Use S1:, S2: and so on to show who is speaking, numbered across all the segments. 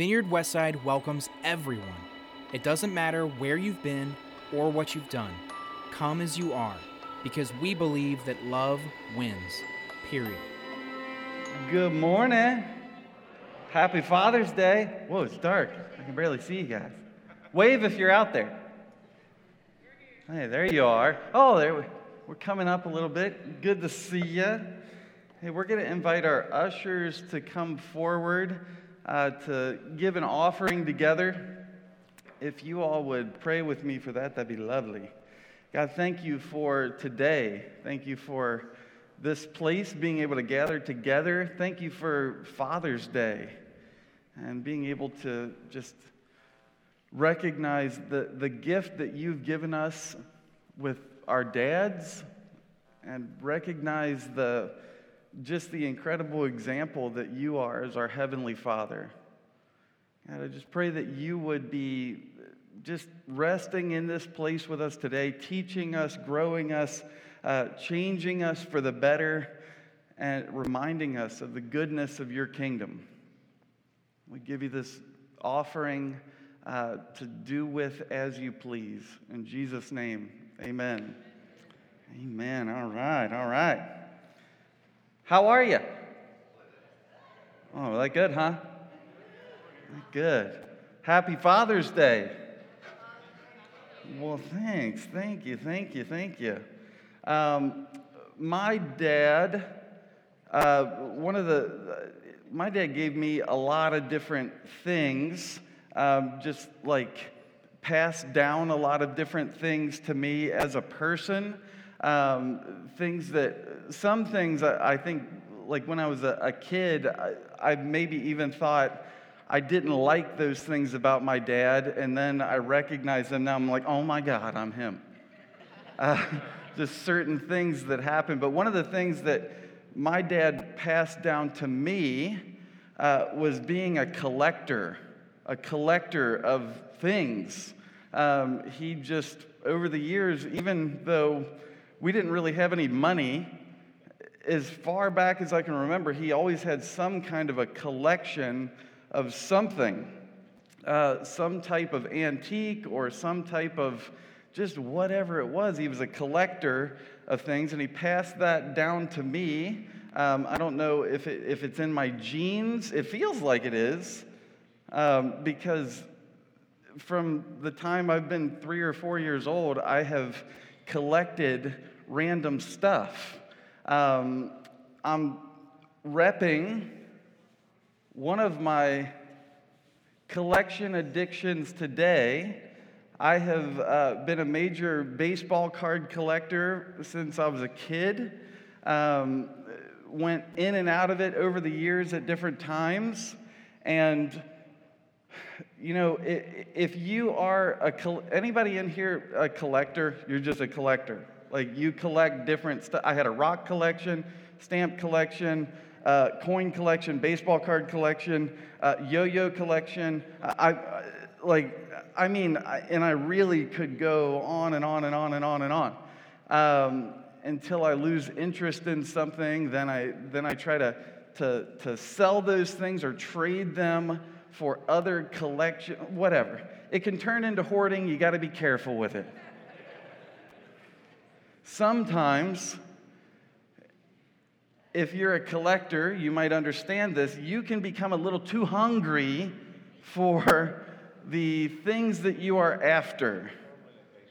S1: Vineyard Westside welcomes everyone. It doesn't matter where you've been or what you've done. Come as you are, because we believe that love wins. Period.
S2: Good morning. Happy Father's Day. Whoa, it's dark. I can barely see you guys. Wave if you're out there. Hey, there you are. Oh, there we, we're coming up a little bit. Good to see you. Hey, we're going to invite our ushers to come forward uh, to give an offering together. If you all would pray with me for that, that'd be lovely. God, thank you for today. Thank you for this place being able to gather together. Thank you for Father's Day and being able to just recognize the, the gift that you've given us with our dads and recognize the just the incredible example that you are as our Heavenly Father. God, I just pray that you would be just resting in this place with us today, teaching us, growing us, uh, changing us for the better, and reminding us of the goodness of your kingdom. We give you this offering uh, to do with as you please. In Jesus' name, amen. Amen. All right, all right. How are you? Oh, that good, huh? Good. Happy Father's Day. Well, thanks. Thank you. Thank you. Thank you. Um, my dad, uh, one of the, my dad gave me a lot of different things, um, just like passed down a lot of different things to me as a person um, things that, some things I, think, like when I was a, a kid, I, I maybe even thought, I didn't like those things about my dad, and then I recognize them now. I'm like, oh my God, I'm him. Uh, just certain things that happen. But one of the things that my dad passed down to me uh, was being a collector, a collector of things. Um, he just, over the years, even though we didn't really have any money. As far back as I can remember, he always had some kind of a collection of something, uh, some type of antique or some type of just whatever it was. He was a collector of things, and he passed that down to me. Um, I don't know if, it, if it's in my genes. It feels like it is, um, because from the time I've been three or four years old, I have collected random stuff. Um, I'm repping one of my collection addictions today. I have uh, been a major baseball card collector since I was a kid. Um, went in and out of it over the years at different times. And, you know, if you are a, anybody in here a collector, you're just a collector. Like you collect different stuff. I had a rock collection, stamp collection, uh, coin collection, baseball card collection, uh, yo-yo collection. I, I, like, I mean, I, and I really could go on and on and on and on and on um, until I lose interest in something. Then I then I try to to to sell those things or trade them for other collection, whatever. It can turn into hoarding. You got to be careful with it. Sometimes, if you're a collector, you might understand this, you can become a little too hungry for the things that you are after.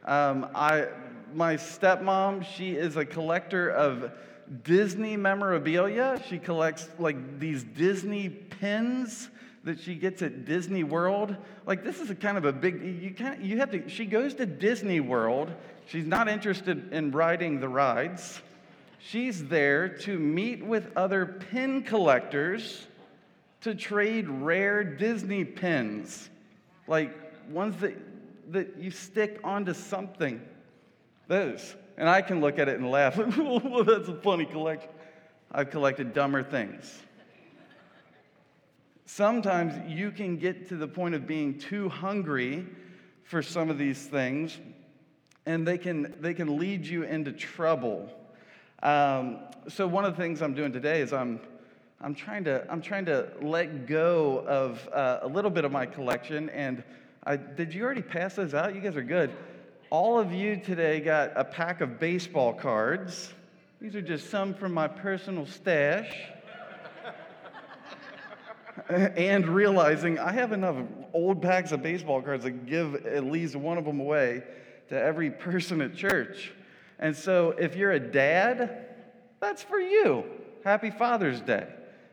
S2: Um, I, my stepmom, she is a collector of Disney memorabilia. She collects like these Disney pins that she gets at Disney World. Like this is a kind of a big you kind you have to she goes to Disney World. She's not interested in riding the rides. She's there to meet with other pin collectors to trade rare Disney pins. Like ones that that you stick onto something. Those. And I can look at it and laugh. well, that's a funny collection. I've collected dumber things. Sometimes you can get to the point of being too hungry for some of these things, and they can, they can lead you into trouble. Um, so, one of the things I'm doing today is I'm I'm trying to, I'm trying to let go of uh, a little bit of my collection. And I, did you already pass those out? You guys are good. All of you today got a pack of baseball cards. These are just some from my personal stash. And realizing I have enough old packs of baseball cards to give at least one of them away to every person at church. And so if you're a dad, that's for you. Happy Father's Day.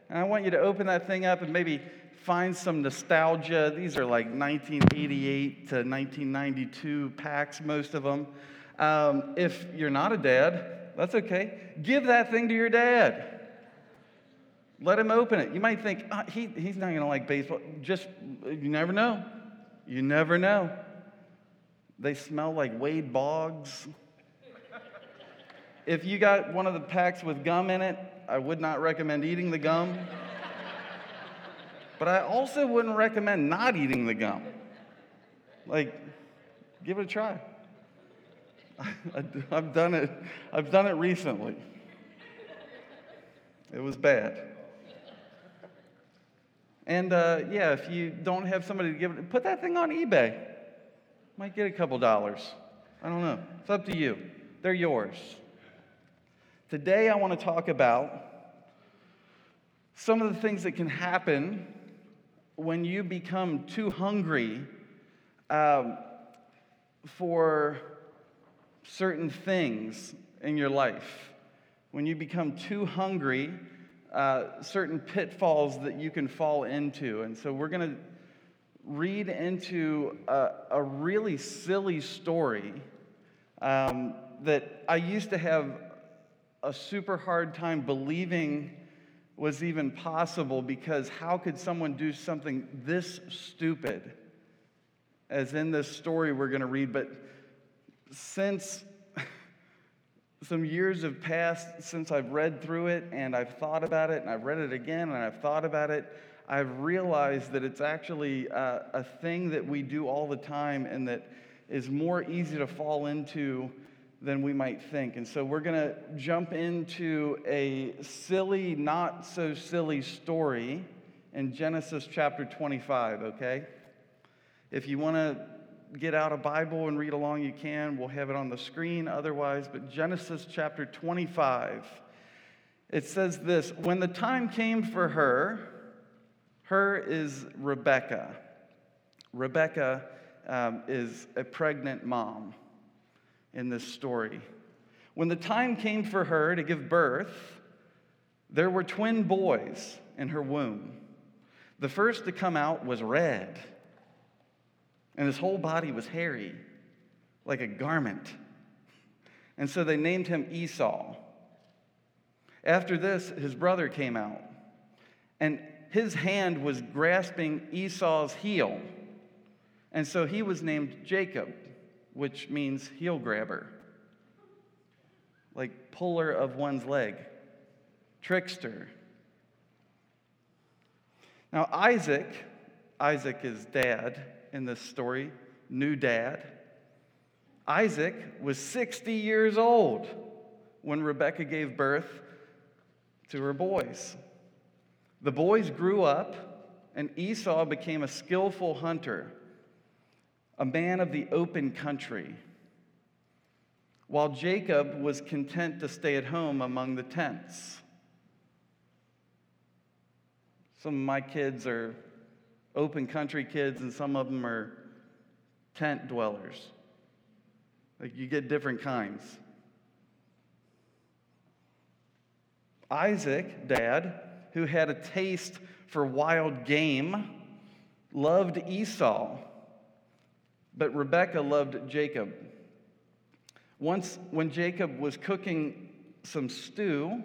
S2: And I want you to open that thing up and maybe find some nostalgia. These are like 1988 to 1992 packs, most of them. Um, if you're not a dad, that's okay. Give that thing to your dad. Let him open it. You might think, oh, he, he's not going to like baseball. Just, you never know. You never know. They smell like Wade Boggs. if you got one of the packs with gum in it, I would not recommend eating the gum. but I also wouldn't recommend not eating the gum. Like, give it a try. I've done it. I've done it recently. It was bad. And uh, yeah, if you don't have somebody to give it, put that thing on eBay. Might get a couple dollars. I don't know. It's up to you. They're yours. Today, I want to talk about some of the things that can happen when you become too hungry um, for certain things in your life. When you become too hungry uh, certain pitfalls that you can fall into. And so we're going to read into a, a, really silly story um, that I used to have a super hard time believing was even possible because how could someone do something this stupid as in this story we're going to read? But since some years have passed since I've read through it and I've thought about it and I've read it again and I've thought about it. I've realized that it's actually uh, a thing that we do all the time and that is more easy to fall into than we might think. And so we're going to jump into a silly, not so silly story in Genesis chapter 25, okay? If you want to get out a Bible and read along, you can. We'll have it on the screen otherwise. But Genesis chapter 25, it says this When the time came for her, her is Rebecca. Rebecca um, is a pregnant mom in this story. When the time came for her to give birth, there were twin boys in her womb. The first to come out was red and his whole body was hairy, like a garment. And so they named him Esau. After this, his brother came out, and his hand was grasping Esau's heel. And so he was named Jacob, which means heel grabber, like puller of one's leg, trickster. Now, Isaac, Isaac is dad, in this story, new dad. Isaac was 60 years old when Rebekah gave birth to her boys. The boys grew up, and Esau became a skillful hunter, a man of the open country, while Jacob was content to stay at home among the tents. Some of my kids are open country kids, and some of them are tent dwellers. Like you get different kinds. Isaac, dad, who had a taste for wild game, loved Esau, but Rebekah loved Jacob. Once, when Jacob was cooking some stew,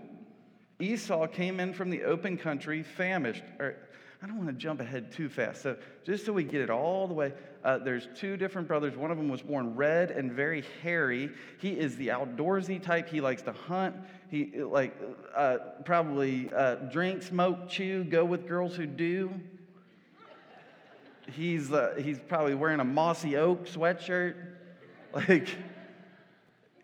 S2: Esau came in from the open country famished. Or, I don't want to jump ahead too fast. So, just so we get it all the way, uh, there's two different brothers. One of them was born red and very hairy. He is the outdoorsy type. He likes to hunt. He like uh, probably uh, drink, smoke, chew, go with girls who do. He's uh, he's probably wearing a mossy oak sweatshirt. Like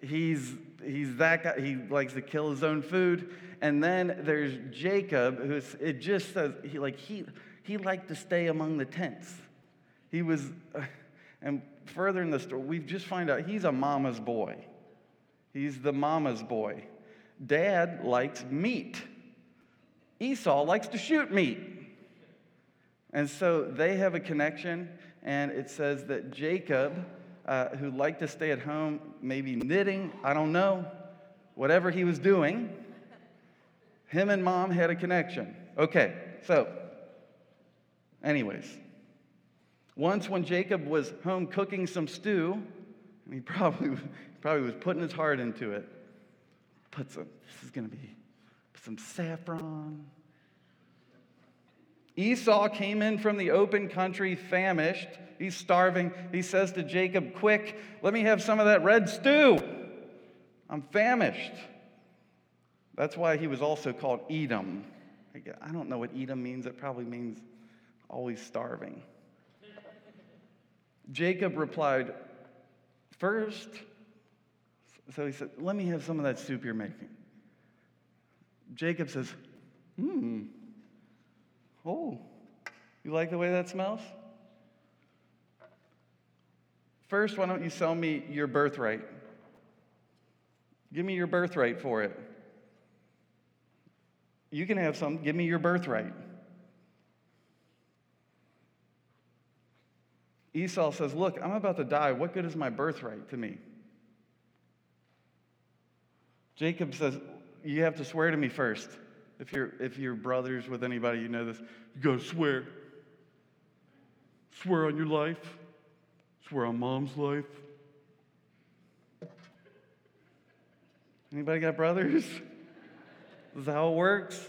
S2: he's he's that guy. He likes to kill his own food. And then there's Jacob, who's, it just says, he, like, he, he liked to stay among the tents. He was, uh, and further in the story, we just find out he's a mama's boy. He's the mama's boy. Dad likes meat. Esau likes to shoot meat. And so they have a connection, and it says that Jacob, uh, who liked to stay at home, maybe knitting, I don't know, whatever he was doing, him and mom had a connection. Okay, so, anyways, once when Jacob was home cooking some stew, and he probably, probably was putting his heart into it, put some, this is going to be some saffron, Esau came in from the open country famished. He's starving. He says to Jacob, Quick, let me have some of that red stew. I'm famished. That's why he was also called Edom. I don't know what Edom means. It probably means always starving. Jacob replied, First, so he said, Let me have some of that soup you're making. Jacob says, Hmm, Oh, you like the way that smells? First, why don't you sell me your birthright? Give me your birthright for it. You can have some. Give me your birthright. Esau says, Look, I'm about to die. What good is my birthright to me? Jacob says, You have to swear to me first. If you're, if you're brothers with anybody, you know this. You got to swear. Swear on your life. Swear on mom's life. Anybody got brothers? It works.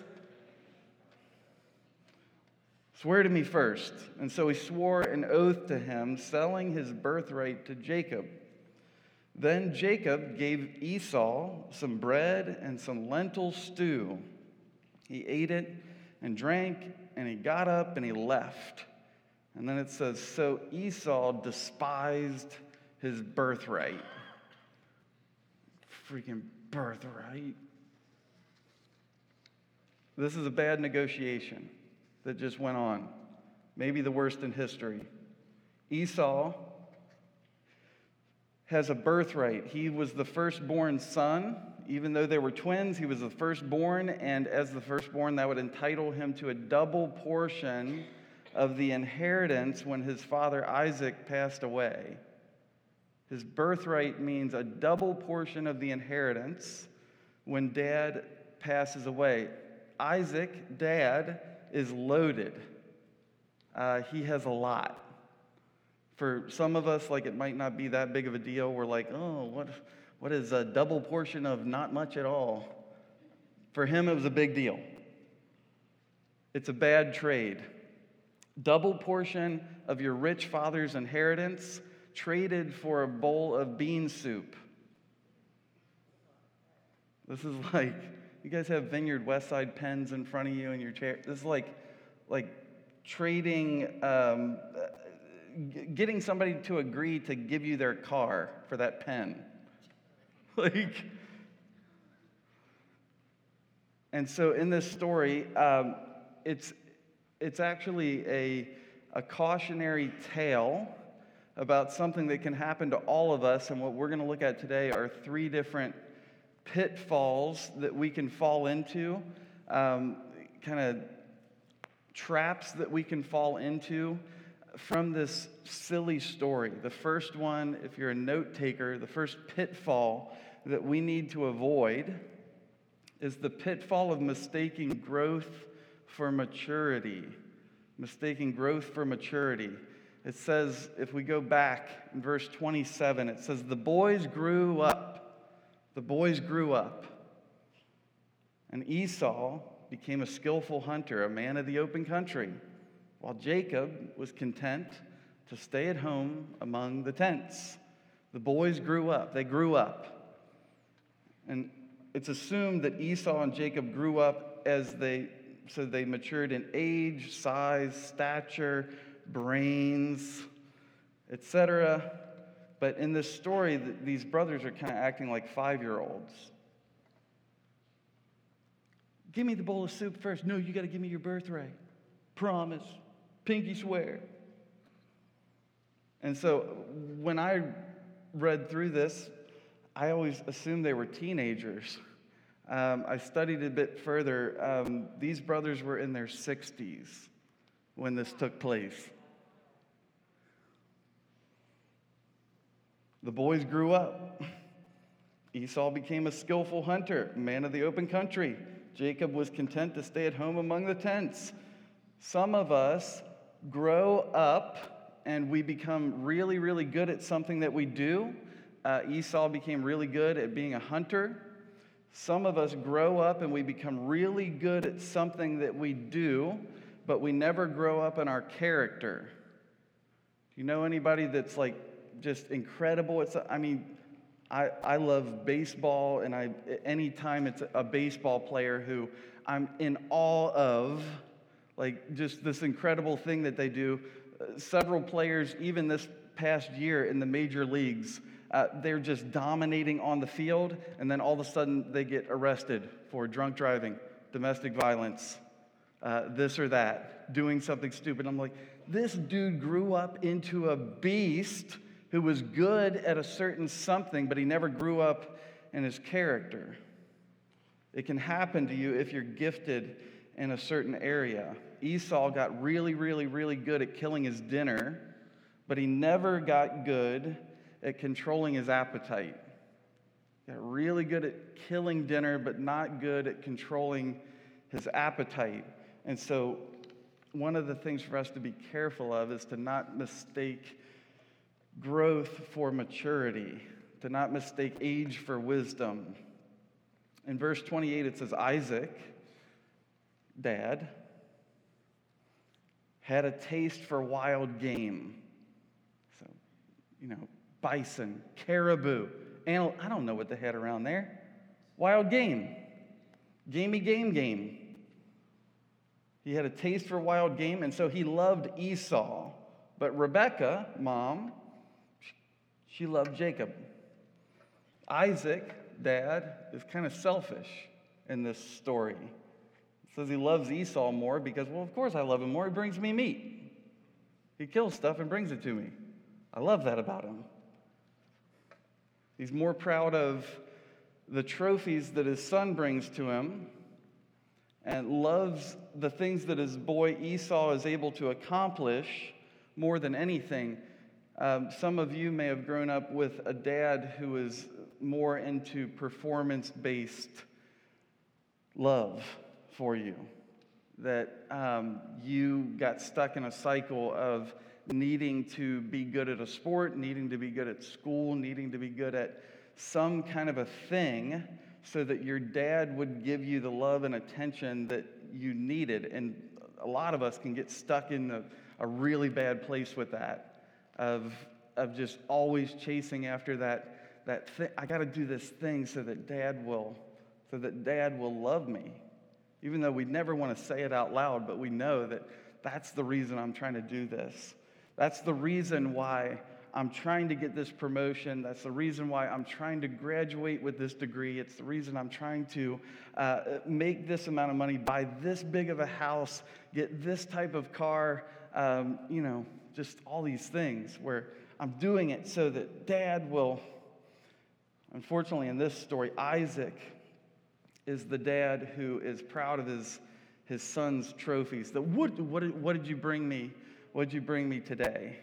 S2: Swear to me first. And so he swore an oath to him, selling his birthright to Jacob. Then Jacob gave Esau some bread and some lentil stew. He ate it and drank, and he got up and he left. And then it says, So Esau despised his birthright. Freaking birthright. This is a bad negotiation that just went on, maybe the worst in history. Esau has a birthright. He was the firstborn son. Even though they were twins, he was the firstborn, and as the firstborn, that would entitle him to a double portion of the inheritance when his father Isaac passed away. His birthright means a double portion of the inheritance when dad passes away. Isaac, dad, is loaded. Uh, he has a lot. For some of us, like it might not be that big of a deal. We're like, oh, what, what is a double portion of not much at all? For him, it was a big deal. It's a bad trade. Double portion of your rich father's inheritance traded for a bowl of bean soup. This is like, you guys have Vineyard Westside pens in front of you in your chair. This is like, like trading um, getting somebody to agree to give you their car for that pen. like, and so in this story, um, it's, it's actually a, a cautionary tale about something that can happen to all of us. And what we're going to look at today are three different pitfalls that we can fall into, um, kind of traps that we can fall into from this silly story. The first one, if you're a note taker, the first pitfall that we need to avoid is the pitfall of mistaking growth for maturity. Mistaking growth for maturity. It says, if we go back in verse 27, it says, The boys grew up. The boys grew up. And Esau became a skillful hunter, a man of the open country while Jacob was content to stay at home among the tents. The boys grew up, they grew up. And it's assumed that Esau and Jacob grew up as they so they matured in age, size, stature, brains, etc. But in this story, these brothers are kind of acting like five year olds. Give me the bowl of soup first. No, you got to give me your birthright. Promise. Pinky swear. And so when I read through this, I always assumed they were teenagers. Um, I studied a bit further. Um, these brothers were in their 60s when this took place. The boys grew up. Esau became a skillful hunter, man of the open country. Jacob was content to stay at home among the tents. Some of us grow up and we become really, really good at something that we do. Uh, Esau became really good at being a hunter. Some of us grow up and we become really good at something that we do, but we never grow up in our character. Do you know anybody that's like just incredible? It's, I mean, I, I love baseball, and I anytime it's a baseball player who I'm in awe of, like just this incredible thing that they do. Uh, several players, even this past year in the major leagues, uh, they're just dominating on the field, and then all of a sudden they get arrested for drunk driving, domestic violence, uh, this or that, doing something stupid. I'm like, this dude grew up into a beast who was good at a certain something, but he never grew up in his character. It can happen to you if you're gifted in a certain area. Esau got really, really, really good at killing his dinner, but he never got good at controlling his appetite. Got really good at killing dinner, but not good at controlling his appetite. And so, one of the things for us to be careful of is to not mistake growth for maturity, to not mistake age for wisdom. In verse 28, it says, Isaac, dad, had a taste for wild game. So, you know, bison, caribou, animal, I don't know what they had around there. Wild game. Gamey game game. He had a taste for wild game, and so he loved Esau. But Rebecca, mom, she loved Jacob. Isaac, dad, is kind of selfish in this story. Says he loves Esau more because, well, of course I love him more. He brings me meat. He kills stuff and brings it to me. I love that about him. He's more proud of the trophies that his son brings to him and loves the things that his boy Esau is able to accomplish more than anything. Um, some of you may have grown up with a dad who was more into performance based love for you. That um, you got stuck in a cycle of needing to be good at a sport, needing to be good at school, needing to be good at some kind of a thing so that your dad would give you the love and attention that you needed. And a lot of us can get stuck in a, a really bad place with that of, of just always chasing after that, that thing. I got to do this thing so that dad will, so that dad will love me. Even though we never want to say it out loud, but we know that that's the reason I'm trying to do this. That's the reason why I'm trying to get this promotion. That's the reason why I'm trying to graduate with this degree. It's the reason I'm trying to uh, make this amount of money, buy this big of a house, get this type of car. Um, you know, just all these things where I'm doing it so that dad will. Unfortunately, in this story, Isaac is the dad who is proud of his, his son's trophies. The, what, what, what did you bring me? What did you bring me today?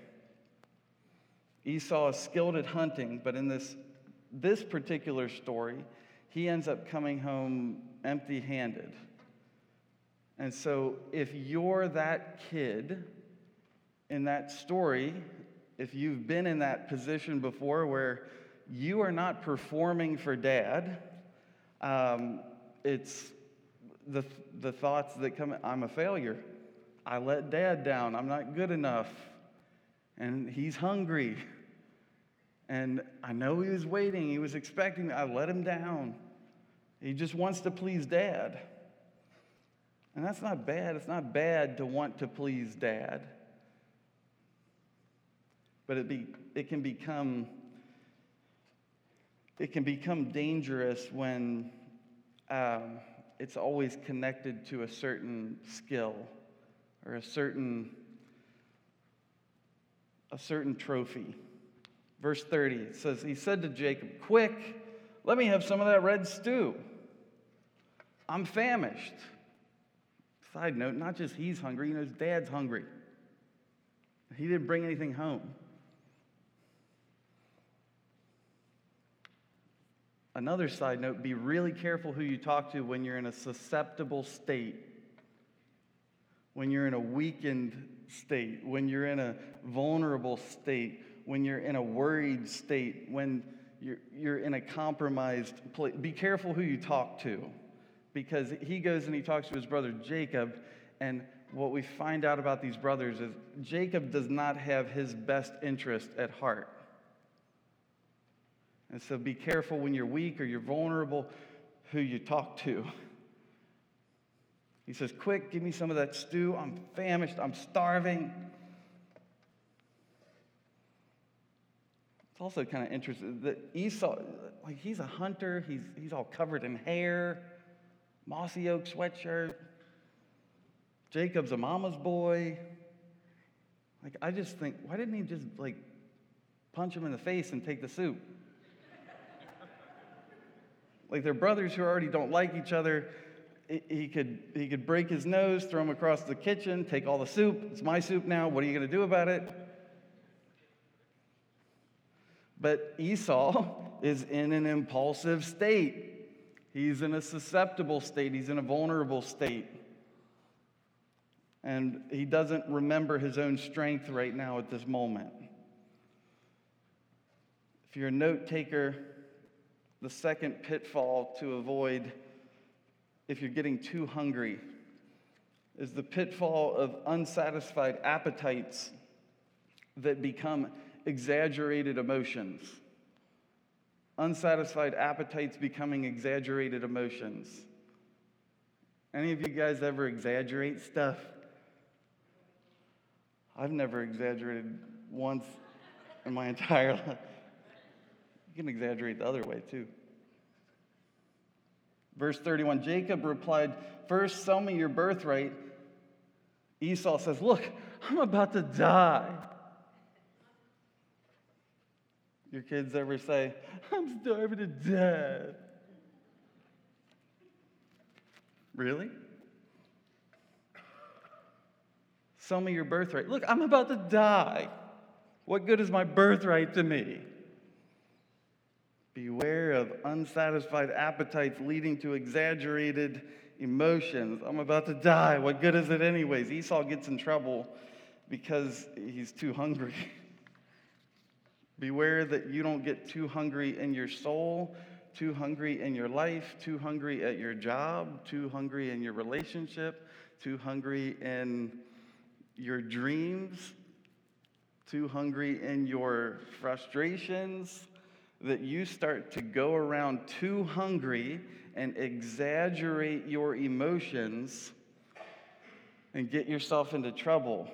S2: Esau is skilled at hunting, but in this, this particular story, he ends up coming home empty handed. And so, if you're that kid in that story, if you've been in that position before where you are not performing for dad, um, it's the, the thoughts that come I'm a failure. I let dad down. I'm not good enough. And he's hungry. And I know he was waiting. He was expecting me. I let him down. He just wants to please dad. And that's not bad. It's not bad to want to please dad but it, be, it can become it can become dangerous when um, it's always connected to a certain skill or a certain a certain trophy. Verse 30 it says, He said to Jacob, Quick, let me have some of that red stew. I'm famished. Side note, not just he's hungry, you know, his dad's hungry. He didn't bring anything home. Another side note be really careful who you talk to when you're in a susceptible state, when you're in a weakened state, when you're in a vulnerable state, when you're in a worried state, when you're, you're in a compromised place. Be careful who you talk to because he goes and he talks to his brother Jacob, and what we find out about these brothers is Jacob does not have his best interest at heart. And so be careful when you're weak or you're vulnerable who you talk to. He says, Quick, give me some of that stew. I'm famished. I'm starving. It's also kind of interesting that Esau, like, he's a hunter. He's, he's all covered in hair, mossy oak sweatshirt. Jacob's a mama's boy. Like, I just think, why didn't he just, like, punch him in the face and take the soup? Like, they're brothers who already don't like each other he could, he could break his nose, throw him across the kitchen, take all the soup. It's my soup now. What are you going to do about it? But Esau is in an impulsive state. He's in a susceptible state. He's in a vulnerable state. And he doesn't remember his own strength right now at this moment. If you're a note taker, the second pitfall to avoid if you're getting too hungry is the pitfall of unsatisfied appetites that become exaggerated emotions. Unsatisfied appetites becoming exaggerated emotions. Any of you guys ever exaggerate stuff? I've never exaggerated once in my entire life. You can exaggerate the other way too. Verse 31 Jacob replied, First, sell me your birthright. Esau says, Look, I'm about to die. Your kids ever say, I'm starving to death? Really? Sell me your birthright. Look, I'm about to die. What good is my birthright to me? Beware of unsatisfied appetites leading to exaggerated emotions. I'm about to die. What good is it, anyways? Esau gets in trouble because he's too hungry. Beware that you don't get too hungry in your soul, too hungry in your life, too hungry at your job, too hungry in your relationship, too hungry in your dreams, too hungry in your frustrations that you start to go around too hungry and exaggerate your emotions and get yourself into trouble.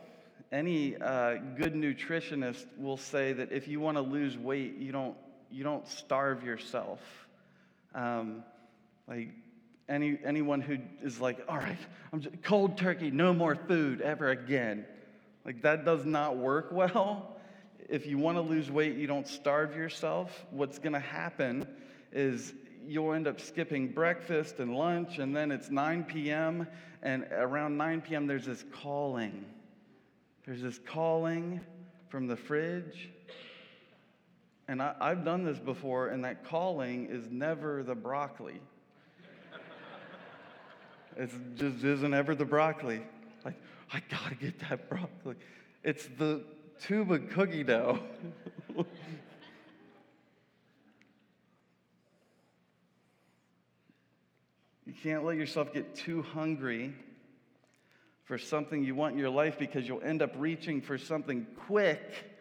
S2: Any uh, good nutritionist will say that if you want to lose weight, you don't, you don't starve yourself. Um, like any, anyone who is like, all right, I'm just, cold turkey, no more food ever again. Like that does not work well if you want to lose weight, you don't starve yourself. What's going to happen is you'll end up skipping breakfast and lunch, and then it's 9 p.m., and around 9 p.m., there's this calling. There's this calling from the fridge. And I, have done this before, and that calling is never the broccoli. it just isn't ever the broccoli. Like, I gotta get that broccoli. It's the tube of cookie dough. you can't let yourself get too hungry for something you want in your life because you'll end up reaching for something quick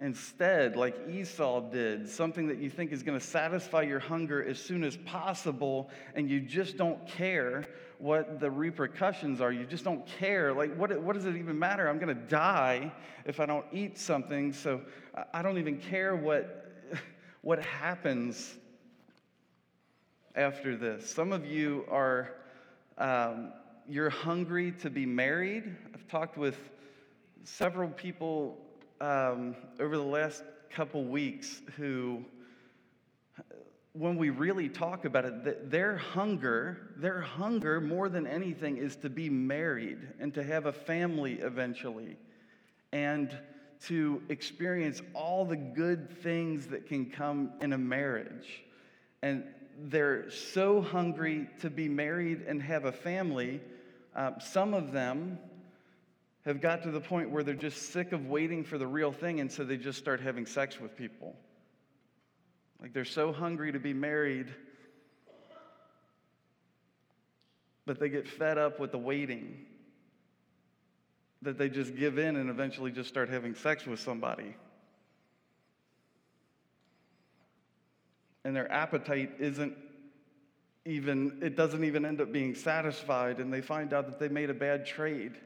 S2: Instead, like Esau did, something that you think is going to satisfy your hunger as soon as possible, and you just don't care what the repercussions are. You just don't care. Like, what, what does it even matter? I'm going to die if I don't eat something, so I don't even care what, what happens after this. Some of you are, um, you're hungry to be married. I've talked with several people um, over the last couple weeks who, when we really talk about it, their hunger, their hunger more than anything is to be married and to have a family eventually and to experience all the good things that can come in a marriage. And they're so hungry to be married and have a family. Uh, some of them have got to the point where they're just sick of waiting for the real thing, and so they just start having sex with people. Like they're so hungry to be married, but they get fed up with the waiting that they just give in and eventually just start having sex with somebody. And their appetite isn't even, it doesn't even end up being satisfied, and they find out that they made a bad trade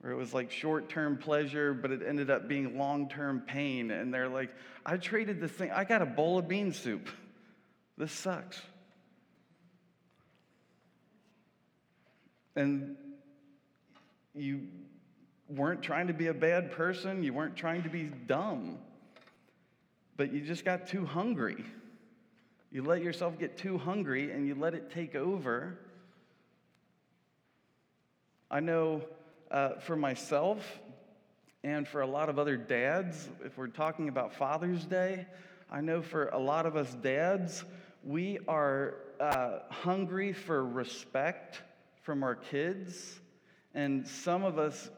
S2: where it was like short term pleasure, but it ended up being long term pain. And they're like, I traded this thing, I got a bowl of bean soup. This sucks. And you weren't trying to be a bad person, you weren't trying to be dumb, but you just got too hungry. You let yourself get too hungry and you let it take over. I know uh, for myself and for a lot of other dads, if we're talking about Father's Day, I know for a lot of us dads, we are uh, hungry for respect from our kids. And some of us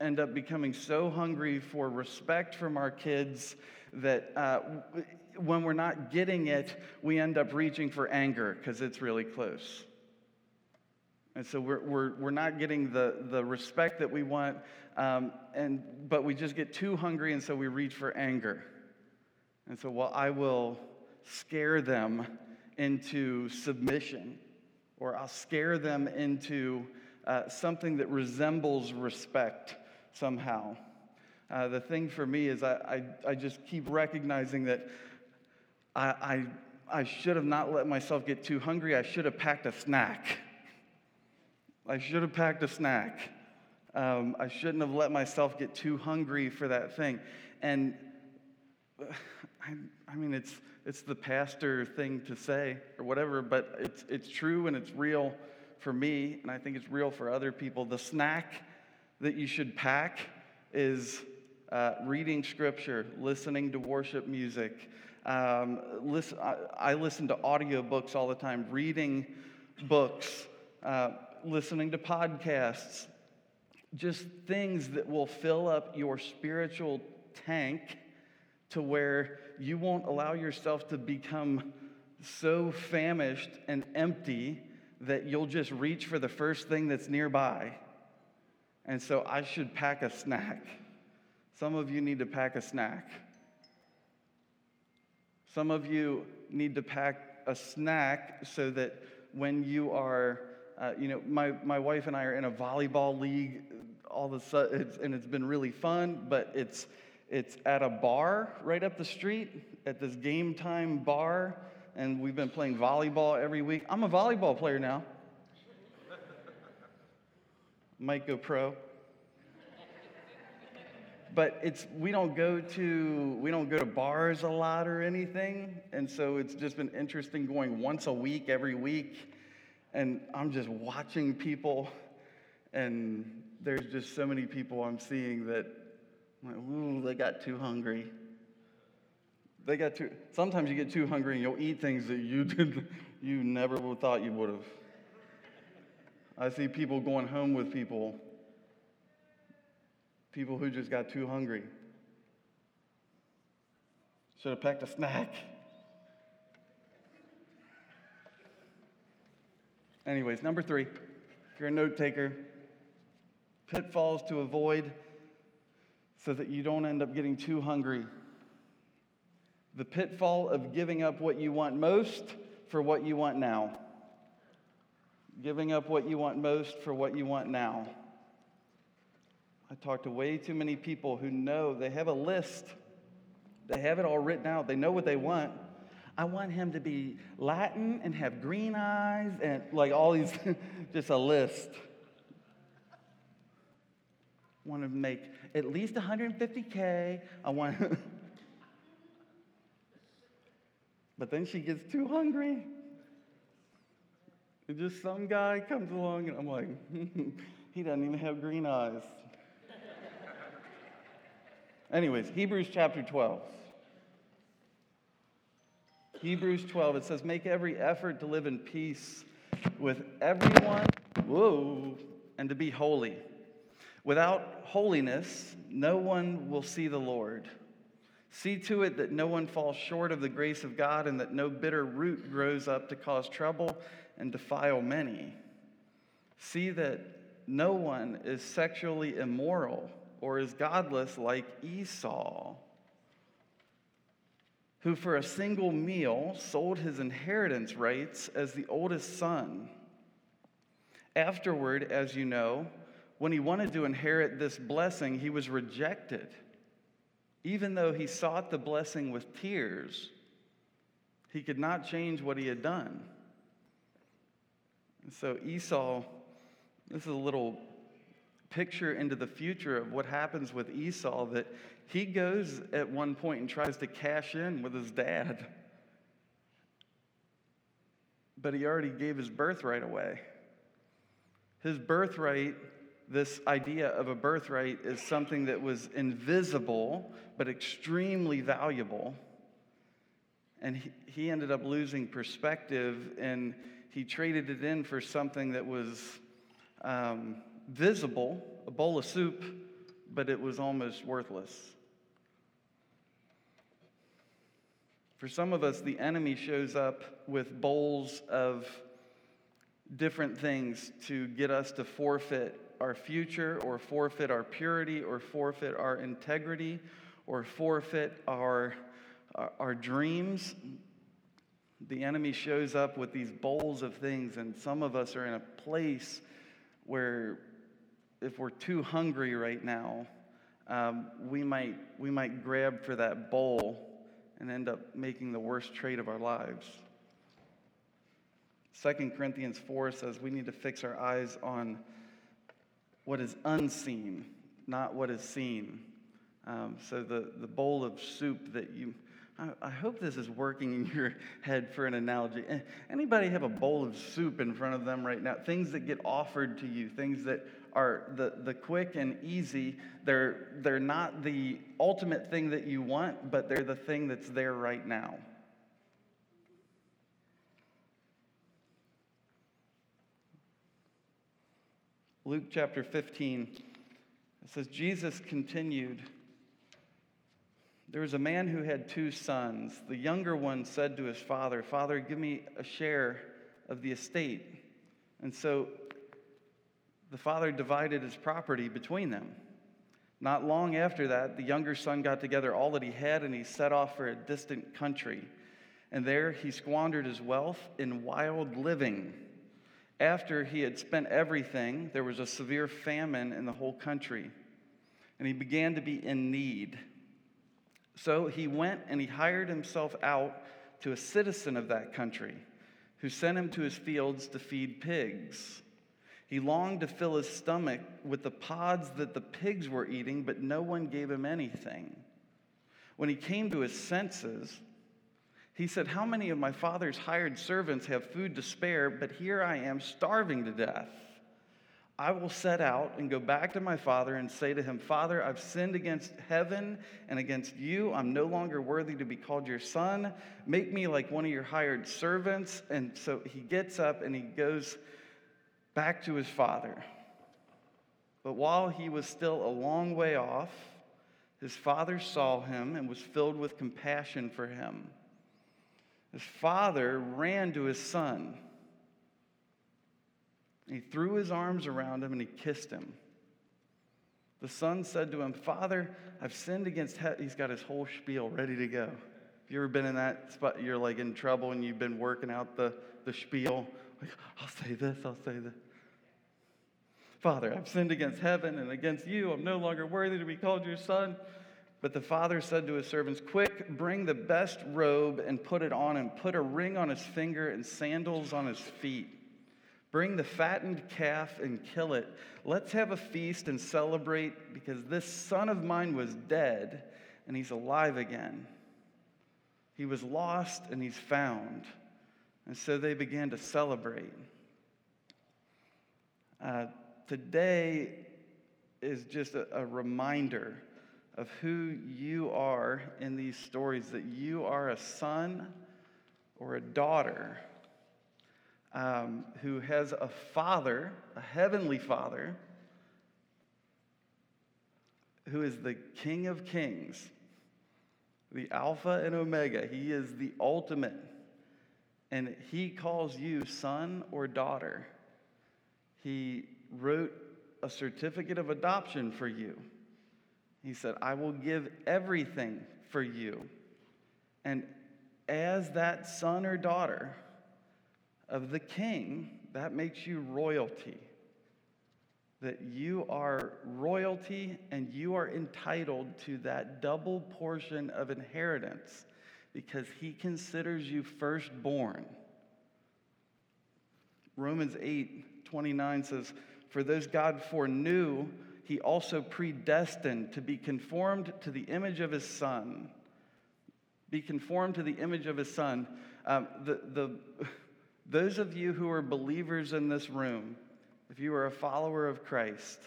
S2: end up becoming so hungry for respect from our kids that uh, when we're not getting it, we end up reaching for anger because it's really close. And so we're, we're, we're not getting the, the respect that we want, um, and, but we just get too hungry, and so we reach for anger. And so, well, I will scare them into submission, or I'll scare them into uh, something that resembles respect somehow. Uh, the thing for me is I, I, I just keep recognizing that I, I, I should have not let myself get too hungry. I should have packed a snack. I should have packed a snack. Um, I shouldn't have let myself get too hungry for that thing. And I, I, mean, it's, it's the pastor thing to say or whatever, but it's, it's true and it's real for me, and I think it's real for other people. The snack that you should pack is uh, reading scripture, listening to worship music. Um, listen, I, I, listen to audiobooks all the time, reading books. Uh, listening to podcasts, just things that will fill up your spiritual tank to where you won't allow yourself to become so famished and empty that you'll just reach for the first thing that's nearby. And so I should pack a snack. Some of you need to pack a snack. Some of you need to pack a snack so that when you are uh, you know, my, my wife and I are in a volleyball league all of a sudden, it's, and it's been really fun, but it's, it's at a bar right up the street at this game time bar, and we've been playing volleyball every week. I'm a volleyball player now. Might go pro. But it's we don't go to we don't go to bars a lot or anything, and so it's just been interesting going once a week every week and I'm just watching people, and there's just so many people I'm seeing that, like, ooh, they got too hungry. They got too. Sometimes you get too hungry and you'll eat things that you didn't, you never thought you would have. I see people going home with people, people who just got too hungry. Should have packed a snack. Anyways, number three, if you're a note taker, pitfalls to avoid so that you don't end up getting too hungry. The pitfall of giving up what you want most for what you want now. Giving up what you want most for what you want now. I talk to way too many people who know they have a list, they have it all written out, they know what they want. I want him to be Latin and have green eyes and like all these, just a list. Want to make at least 150K. I want. but then she gets too hungry. And just some guy comes along and I'm like, he doesn't even have green eyes. Anyways, Hebrews chapter 12. Hebrews 12, it says, Make every effort to live in peace with everyone, whoa, and to be holy. Without holiness, no one will see the Lord. See to it that no one falls short of the grace of God and that no bitter root grows up to cause trouble and defile many. See that no one is sexually immoral or is godless like Esau, who for a single meal sold his inheritance rights as the oldest son. Afterward, as you know, when he wanted to inherit this blessing, he was rejected. Even though he sought the blessing with tears, he could not change what he had done. And so Esau, this is a little picture into the future of what happens with Esau that he goes at one point and tries to cash in with his dad. But he already gave his birthright away. His birthright, this idea of a birthright, is something that was invisible but extremely valuable. And he, he ended up losing perspective and he traded it in for something that was um, visible, a bowl of soup, but it was almost worthless. For some of us, the enemy shows up with bowls of different things to get us to forfeit our future, or forfeit our purity, or forfeit our integrity, or forfeit our, our, our dreams. The enemy shows up with these bowls of things, and some of us are in a place where if we're too hungry right now, um, we, might, we might grab for that bowl and end up making the worst trade of our lives. 2 Corinthians 4 says we need to fix our eyes on what is unseen, not what is seen. Um, so the, the bowl of soup that you I, hope this is working in your head for an analogy. Anybody have a bowl of soup in front of them right now? Things that get offered to you, things that are the, the quick and easy. They're, they're not the ultimate thing that you want, but they're the thing that's there right now. Luke chapter 15, it says, Jesus continued. There was a man who had two sons. The younger one said to his father, Father, give me a share of the estate. And so the father divided his property between them. Not long after that, the younger son got together all that he had and he set off for a distant country. And there he squandered his wealth in wild living. After he had spent everything, there was a severe famine in the whole country, and he began to be in need. So he went and he hired himself out to a citizen of that country who sent him to his fields to feed pigs. He longed to fill his stomach with the pods that the pigs were eating, but no one gave him anything. When he came to his senses, he said, How many of my father's hired servants have food to spare, but here I am starving to death? I will set out and go back to my father and say to him, Father, I've sinned against heaven and against you. I'm no longer worthy to be called your son. Make me like one of your hired servants. And so he gets up and he goes back to his father. But while he was still a long way off, his father saw him and was filled with compassion for him. His father ran to his son he threw his arms around him and he kissed him. The son said to him, Father, I've sinned against heaven. He's got his whole spiel ready to go. Have you ever been in that spot? You're like in trouble and you've been working out the, the spiel. Like, I'll say this, I'll say this. Father, I've sinned against heaven and against you. I'm no longer worthy to be called your son. But the father said to his servants, Quick, bring the best robe and put it on him. Put a ring on his finger and sandals on his feet. Bring the fattened calf and kill it. Let's have a feast and celebrate because this son of mine was dead and he's alive again. He was lost and he's found. And so they began to celebrate. Uh, today is just a, a reminder of who you are in these stories that you are a son or a daughter um, who has a father, a heavenly father, who is the King of Kings, the Alpha and Omega. He is the ultimate. And he calls you son or daughter. He wrote a certificate of adoption for you. He said, I will give everything for you. And as that son or daughter of the king, that makes you royalty. That you are royalty and you are entitled to that double portion of inheritance because he considers you firstborn. Romans 8 29 says, For those God foreknew, he also predestined to be conformed to the image of his son. Be conformed to the image of his son. Um, the, the, those of you who are believers in this room, if you are a follower of Christ,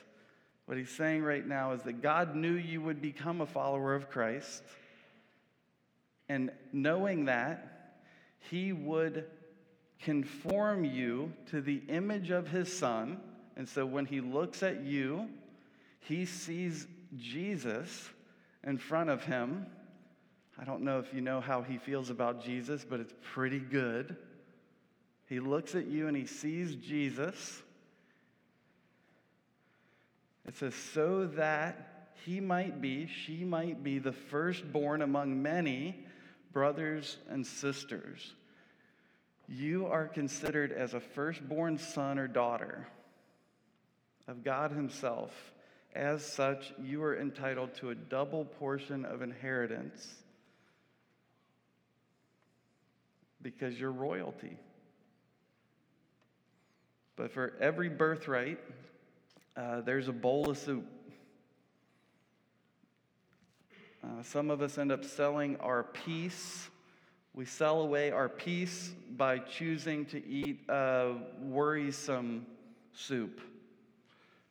S2: what he's saying right now is that God knew you would become a follower of Christ. And knowing that, he would conform you to the image of his son. And so when he looks at you, he sees Jesus in front of him. I don't know if you know how he feels about Jesus, but it's pretty good. He looks at you and he sees Jesus. It says, so that he might be, she might be the firstborn among many brothers and sisters. You are considered as a firstborn son or daughter of God Himself. As such, you are entitled to a double portion of inheritance because you're royalty. But for every birthright, uh, there's a bowl of soup. Uh, some of us end up selling our peace. We sell away our peace by choosing to eat a worrisome soup.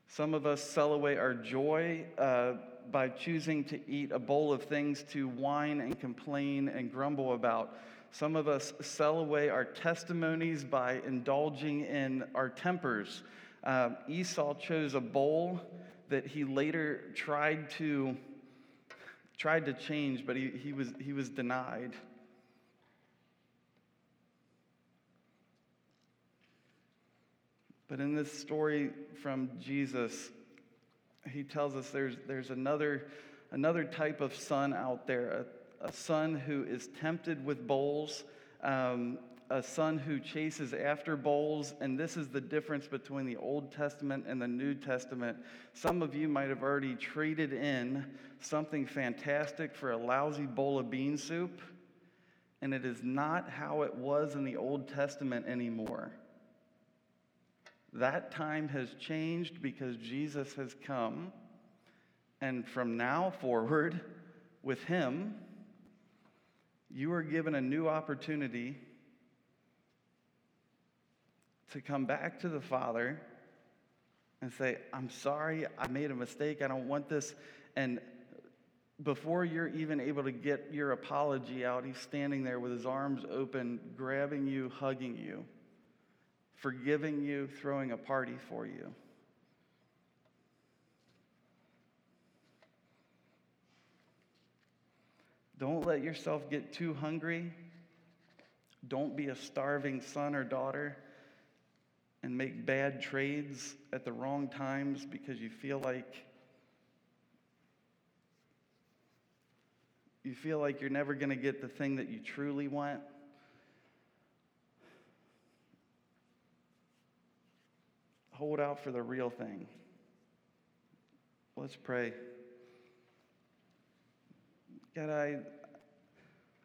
S2: Some of us sell away our joy uh, by choosing to eat a bowl of things to whine and complain and grumble about. Some of us sell away our testimonies by indulging in our tempers. Uh, Esau chose a bowl that he later tried to tried to change, but he, he, was, he was denied. But in this story from Jesus, he tells us there's, there's another, another type of son out there, a, a son who is tempted with bowls, um, a son who chases after bowls. And this is the difference between the Old Testament and the New Testament. Some of you might have already traded in something fantastic for a lousy bowl of bean soup. And it is not how it was in the Old Testament anymore. That time has changed because Jesus has come. And from now forward, with Him, you are given a new opportunity to come back to the Father and say, I'm sorry, I made a mistake, I don't want this. And before you're even able to get your apology out, He's standing there with His arms open, grabbing you, hugging you forgiving you, throwing a party for you. Don't let yourself get too hungry. Don't be a starving son or daughter and make bad trades at the wrong times because you feel like you feel like you're never going to get the thing that you truly want. Hold out for the real thing. Let's pray. God, I,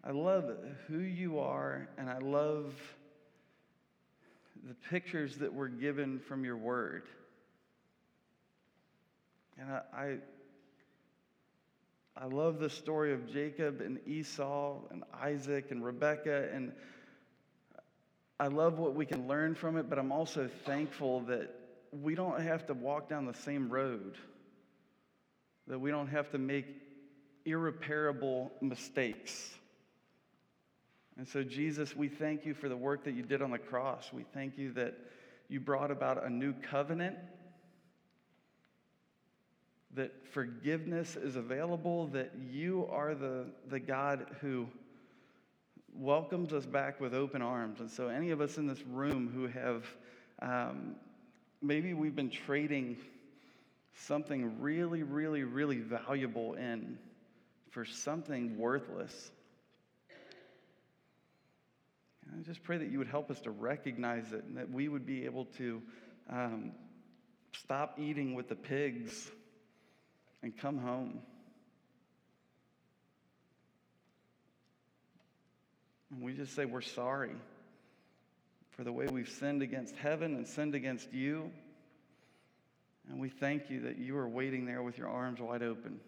S2: I love who you are, and I love the pictures that were given from your word. And I, I, I love the story of Jacob and Esau and Isaac and Rebekah, and I love what we can learn from it, but I'm also thankful that we don't have to walk down the same road, that we don't have to make irreparable mistakes. And so, Jesus, we thank you for the work that you did on the cross. We thank you that you brought about a new covenant, that forgiveness is available, that you are the, the God who welcomes us back with open arms. And so, any of us in this room who have um, maybe we've been trading something really, really, really valuable in for something worthless. I just pray that you would help us to recognize it and that we would be able to um, stop eating with the pigs and come home. And we just say we're sorry for the way we've sinned against heaven and sinned against you. And we thank you that you are waiting there with your arms wide open.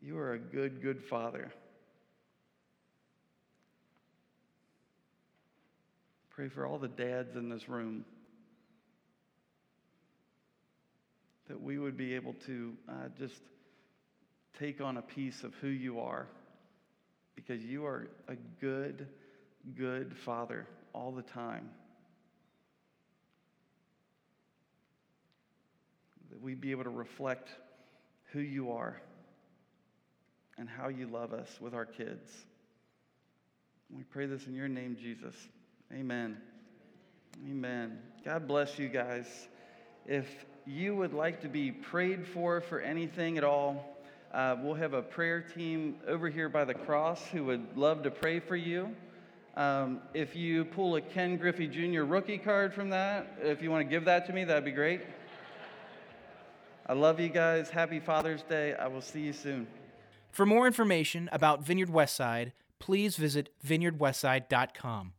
S2: You are a good, good father. Pray for all the dads in this room that we would be able to uh, just take on a piece of who you are because you are a good, good father all the time. That we be able to reflect who you are and how you love us with our kids. We pray this in your name, Jesus. Amen. Amen. God bless you guys. If you would like to be prayed for for anything at all, uh, we'll have a prayer team over here by the cross who would love to pray for you. Um, if you pull a Ken Griffey Jr. rookie card from that, if you want to give that to me, that'd be great. I love you guys. Happy Father's Day. I will see you soon.
S1: For more information about Vineyard Westside, please visit vineyardwestside.com.